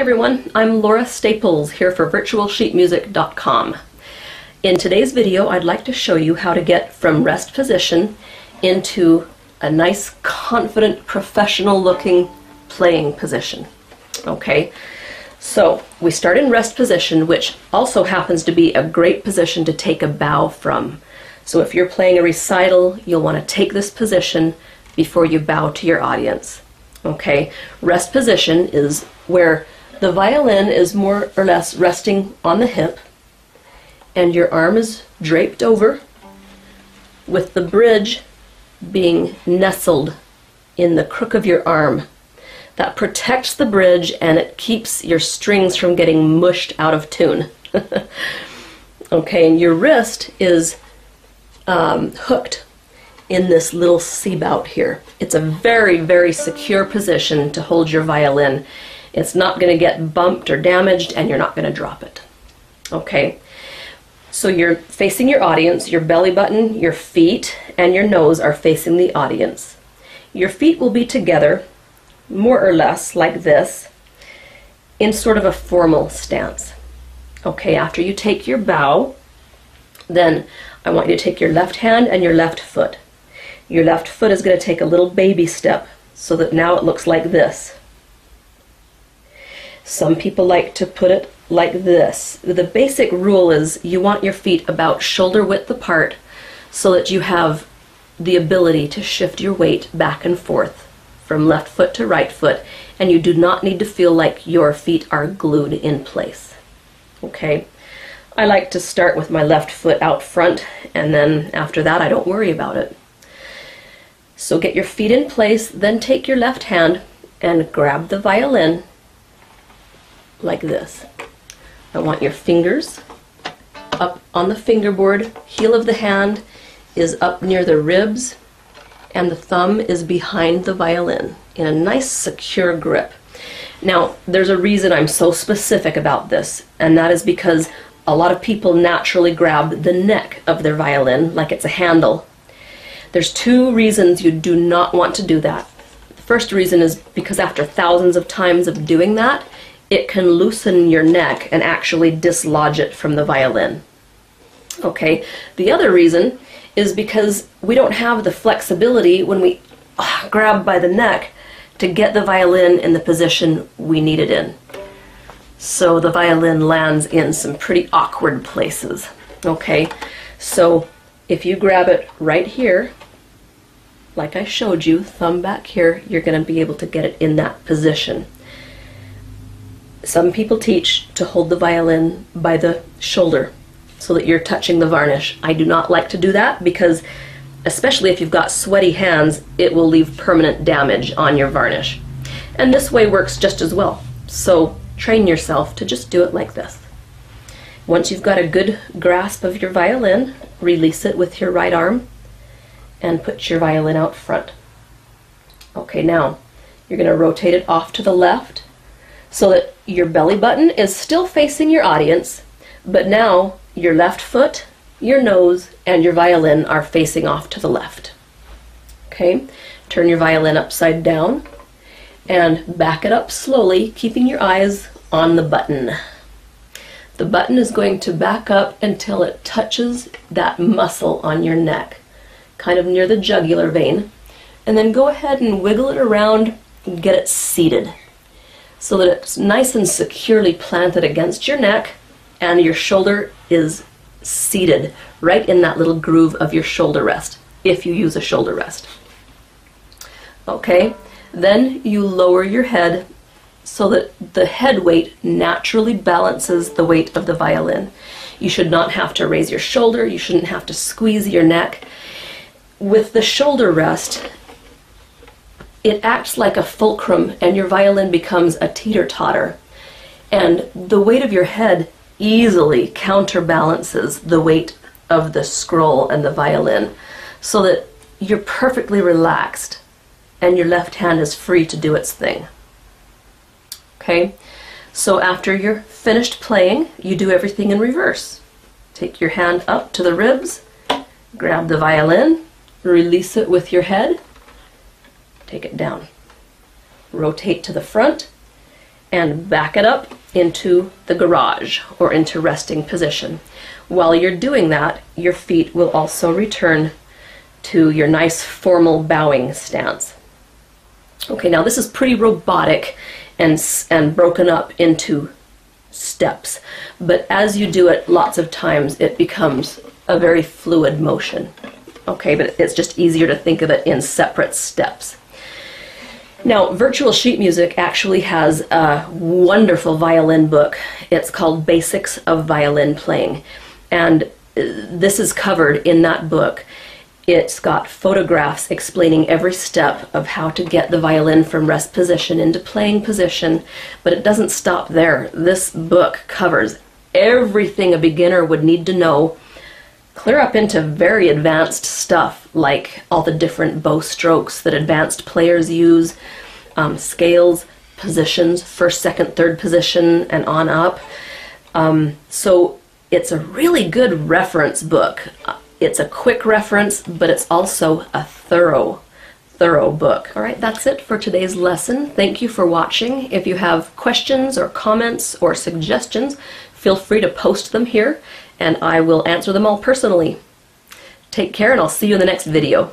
everyone, I'm Laura Staples here for virtualsheetmusic.com. In today's video I'd like to show you how to get from rest position into a nice confident professional looking playing position. Okay, so we start in rest position which also happens to be a great position to take a bow from. So if you're playing a recital you'll want to take this position before you bow to your audience. Okay, rest position is where the violin is more or less resting on the hip and your arm is draped over with the bridge being nestled in the crook of your arm. That protects the bridge and it keeps your strings from getting mushed out of tune. okay, and your wrist is um, hooked in this little C-bout here. It's a very, very secure position to hold your violin. It's not going to get bumped or damaged and you're not going to drop it. Okay, so you're facing your audience, your belly button, your feet, and your nose are facing the audience. Your feet will be together, more or less like this, in sort of a formal stance. Okay, after you take your bow, then I want you to take your left hand and your left foot. Your left foot is going to take a little baby step so that now it looks like this. Some people like to put it like this. The basic rule is you want your feet about shoulder width apart so that you have the ability to shift your weight back and forth from left foot to right foot and you do not need to feel like your feet are glued in place. Okay? I like to start with my left foot out front and then after that I don't worry about it. So get your feet in place, then take your left hand and grab the violin like this. I want your fingers up on the fingerboard, heel of the hand is up near the ribs, and the thumb is behind the violin in a nice secure grip. Now, there's a reason I'm so specific about this, and that is because a lot of people naturally grab the neck of their violin like it's a handle there's two reasons you do not want to do that. The first reason is because after thousands of times of doing that, it can loosen your neck and actually dislodge it from the violin. Okay, the other reason is because we don't have the flexibility when we uh, grab by the neck to get the violin in the position we need it in. So the violin lands in some pretty awkward places. Okay, so if you grab it right here, like I showed you, thumb back here, you're going to be able to get it in that position. Some people teach to hold the violin by the shoulder so that you're touching the varnish. I do not like to do that because especially if you've got sweaty hands, it will leave permanent damage on your varnish. And this way works just as well. So train yourself to just do it like this. Once you've got a good grasp of your violin, release it with your right arm and put your violin out front. Okay, now you're going to rotate it off to the left so that your belly button is still facing your audience, but now your left foot, your nose, and your violin are facing off to the left. Okay, turn your violin upside down and back it up slowly, keeping your eyes on the button. The button is going to back up until it touches that muscle on your neck kind of near the jugular vein, and then go ahead and wiggle it around and get it seated so that it's nice and securely planted against your neck and your shoulder is seated right in that little groove of your shoulder rest if you use a shoulder rest. Okay, then you lower your head so that the head weight naturally balances the weight of the violin. You should not have to raise your shoulder, you shouldn't have to squeeze your neck with the shoulder rest, it acts like a fulcrum and your violin becomes a teeter-totter. And the weight of your head easily counterbalances the weight of the scroll and the violin so that you're perfectly relaxed and your left hand is free to do its thing. Okay, so after you're finished playing, you do everything in reverse. Take your hand up to the ribs, grab the violin, Release it with your head. Take it down. Rotate to the front and back it up into the garage or into resting position. While you're doing that, your feet will also return to your nice formal bowing stance. Okay, now this is pretty robotic and, and broken up into steps, but as you do it lots of times, it becomes a very fluid motion. Okay, but it's just easier to think of it in separate steps. Now, Virtual Sheet Music actually has a wonderful violin book. It's called Basics of Violin Playing. And uh, this is covered in that book. It's got photographs explaining every step of how to get the violin from rest position into playing position, but it doesn't stop there. This book covers everything a beginner would need to know, clear up into very advanced stuff like all the different bow strokes that advanced players use, um, scales, positions, first, second, third position, and on up. Um, so it's a really good reference book. It's a quick reference, but it's also a thorough, thorough book. All right, that's it for today's lesson. Thank you for watching. If you have questions or comments or suggestions, feel free to post them here and I will answer them all personally. Take care and I'll see you in the next video.